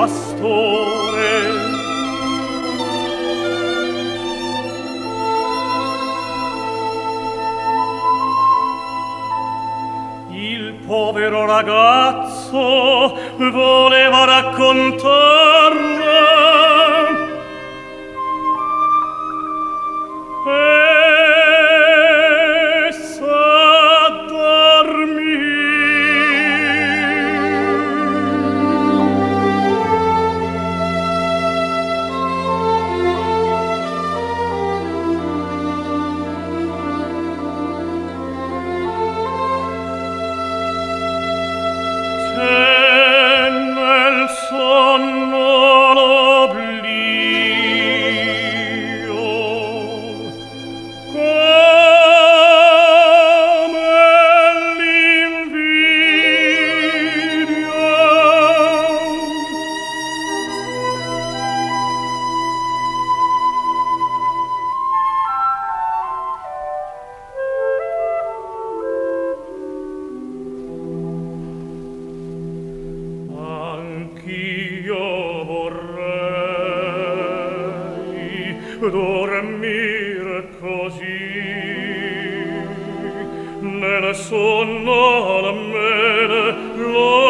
pastore. Il povero ragazzo voleva raccontarne sonno nel sonno alla mele lo